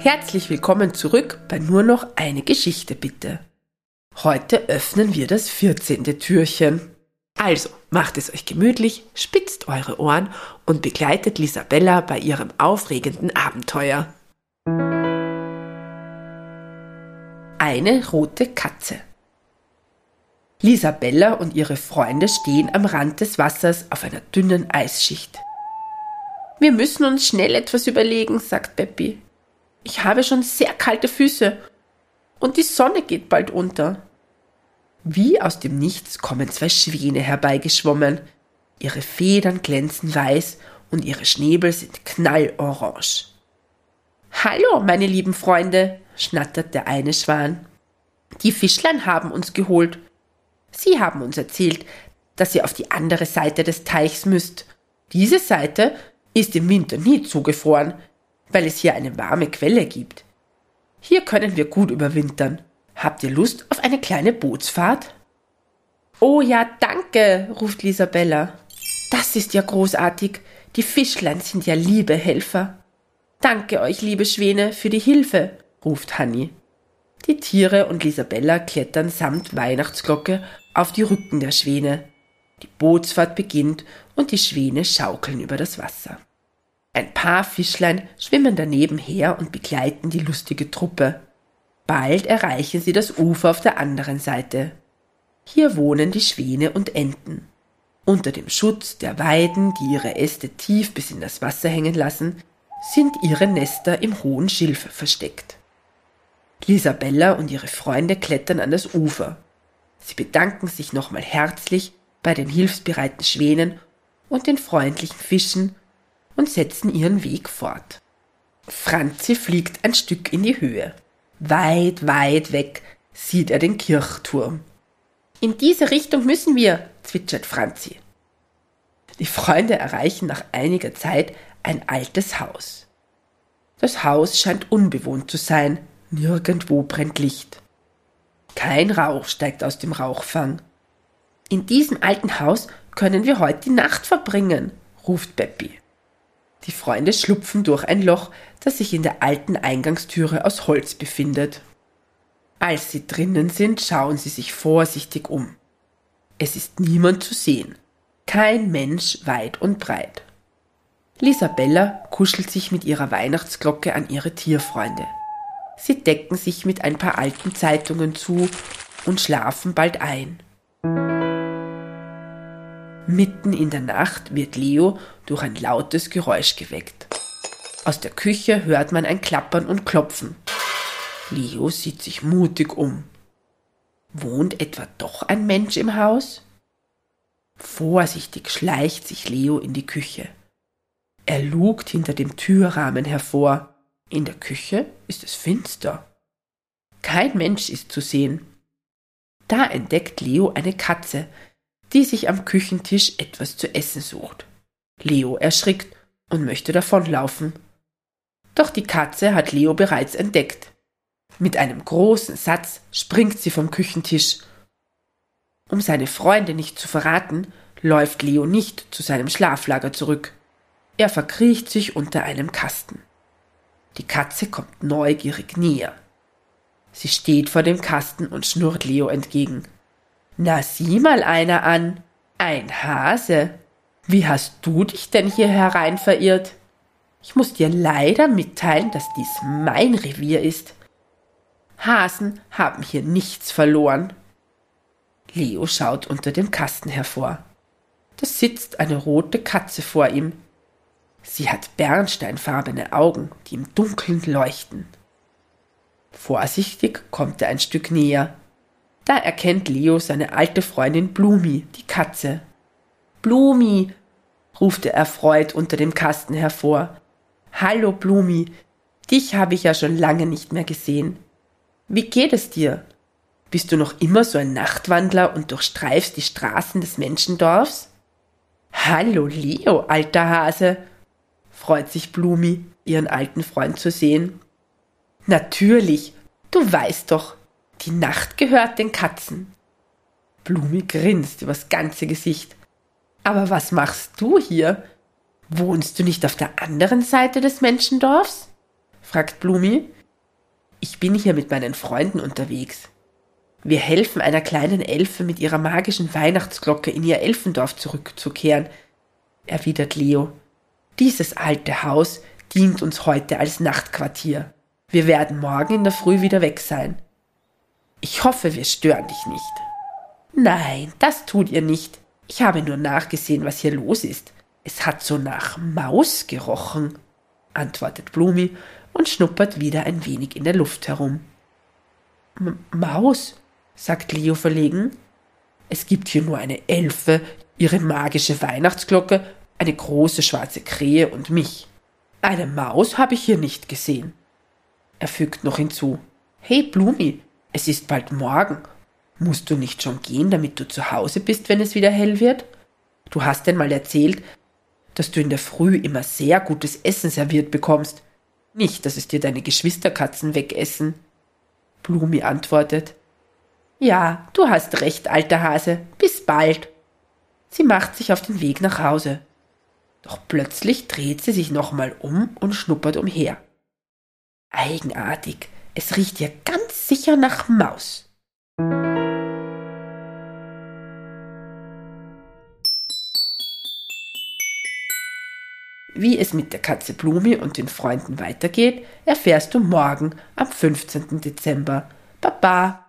Herzlich willkommen zurück bei nur noch eine Geschichte bitte. Heute öffnen wir das 14. Türchen. Also macht es euch gemütlich, spitzt eure Ohren und begleitet Lisabella bei ihrem aufregenden Abenteuer. Eine rote Katze. Lisabella und ihre Freunde stehen am Rand des Wassers auf einer dünnen Eisschicht. Wir müssen uns schnell etwas überlegen, sagt Beppi. Ich habe schon sehr kalte Füße und die Sonne geht bald unter. Wie aus dem Nichts kommen zwei Schwäne herbeigeschwommen. Ihre Federn glänzen weiß und ihre Schnäbel sind knallorange. Hallo, meine lieben Freunde, schnattert der eine Schwan. Die Fischlein haben uns geholt. Sie haben uns erzählt, dass ihr auf die andere Seite des Teichs müsst. Diese Seite ist im Winter nie zugefroren, weil es hier eine warme Quelle gibt. Hier können wir gut überwintern. Habt ihr Lust auf eine kleine Bootsfahrt? Oh ja, danke, ruft Lisabella. Das ist ja großartig. Die Fischlein sind ja liebe Helfer. Danke euch, liebe Schwäne, für die Hilfe, ruft Hanni. Die Tiere und Lisabella klettern samt Weihnachtsglocke auf die Rücken der Schwäne. Die Bootsfahrt beginnt und die Schwäne schaukeln über das Wasser. Ein paar Fischlein schwimmen daneben her und begleiten die lustige Truppe. Bald erreichen sie das Ufer auf der anderen Seite. Hier wohnen die Schwäne und Enten. Unter dem Schutz der Weiden, die ihre Äste tief bis in das Wasser hängen lassen, sind ihre Nester im hohen Schilf versteckt. Lisabella und ihre Freunde klettern an das Ufer. Sie bedanken sich nochmal herzlich bei den hilfsbereiten Schwänen und den freundlichen Fischen und setzen ihren Weg fort. Franzi fliegt ein Stück in die Höhe. Weit, weit weg sieht er den Kirchturm. In diese Richtung müssen wir, zwitschert Franzi. Die Freunde erreichen nach einiger Zeit ein altes Haus. Das Haus scheint unbewohnt zu sein, nirgendwo brennt Licht. Kein Rauch steigt aus dem Rauchfang. In diesem alten Haus können wir heute die Nacht verbringen, ruft Beppi. Die Freunde schlupfen durch ein Loch, das sich in der alten Eingangstüre aus Holz befindet. Als sie drinnen sind, schauen sie sich vorsichtig um. Es ist niemand zu sehen, kein Mensch weit und breit. Lisabella kuschelt sich mit ihrer Weihnachtsglocke an ihre Tierfreunde. Sie decken sich mit ein paar alten Zeitungen zu und schlafen bald ein. Mitten in der Nacht wird Leo durch ein lautes Geräusch geweckt. Aus der Küche hört man ein Klappern und Klopfen. Leo sieht sich mutig um. Wohnt etwa doch ein Mensch im Haus? Vorsichtig schleicht sich Leo in die Küche. Er lugt hinter dem Türrahmen hervor. In der Küche ist es finster. Kein Mensch ist zu sehen. Da entdeckt Leo eine Katze, die sich am Küchentisch etwas zu essen sucht. Leo erschrickt und möchte davonlaufen. Doch die Katze hat Leo bereits entdeckt. Mit einem großen Satz springt sie vom Küchentisch. Um seine Freunde nicht zu verraten, läuft Leo nicht zu seinem Schlaflager zurück. Er verkriecht sich unter einem Kasten. Die Katze kommt neugierig näher. Sie steht vor dem Kasten und schnurrt Leo entgegen. Na, sieh mal einer an. Ein Hase. Wie hast du dich denn hier herein verirrt? Ich muss dir leider mitteilen, dass dies mein Revier ist. Hasen haben hier nichts verloren. Leo schaut unter dem Kasten hervor. Da sitzt eine rote Katze vor ihm. Sie hat bernsteinfarbene Augen, die im Dunkeln leuchten. Vorsichtig kommt er ein Stück näher. Da erkennt Leo seine alte Freundin Blumi, die Katze. Blumi, ruft er erfreut unter dem Kasten hervor. Hallo Blumi, dich habe ich ja schon lange nicht mehr gesehen. Wie geht es dir? Bist du noch immer so ein Nachtwandler und durchstreifst die Straßen des Menschendorfs? Hallo Leo, alter Hase, freut sich Blumi, ihren alten Freund zu sehen. Natürlich, du weißt doch, die Nacht gehört den Katzen. Blumi grinst übers ganze Gesicht. Aber was machst du hier? Wohnst du nicht auf der anderen Seite des Menschendorfs? fragt Blumi. Ich bin hier mit meinen Freunden unterwegs. Wir helfen einer kleinen Elfe mit ihrer magischen Weihnachtsglocke in ihr Elfendorf zurückzukehren, erwidert Leo. Dieses alte Haus dient uns heute als Nachtquartier. Wir werden morgen in der Früh wieder weg sein. Ich hoffe, wir stören dich nicht. Nein, das tut ihr nicht. Ich habe nur nachgesehen, was hier los ist. Es hat so nach Maus gerochen, antwortet Blumi und schnuppert wieder ein wenig in der Luft herum. M Maus, sagt Leo verlegen. Es gibt hier nur eine Elfe, ihre magische Weihnachtsglocke, eine große schwarze Krähe und mich. Eine Maus habe ich hier nicht gesehen. Er fügt noch hinzu. Hey Blumi, es ist bald morgen. Musst du nicht schon gehen, damit du zu Hause bist, wenn es wieder hell wird? Du hast einmal erzählt, dass du in der Früh immer sehr gutes Essen serviert bekommst. Nicht, dass es dir deine Geschwisterkatzen wegessen. Blumi antwortet. Ja, du hast recht, alter Hase. Bis bald. Sie macht sich auf den Weg nach Hause. Doch plötzlich dreht sie sich nochmal um und schnuppert umher. Eigenartig, es riecht hier ganz sicher nach Maus. Wie es mit der Katze Blumi und den Freunden weitergeht, erfährst du morgen am 15. Dezember. Baba!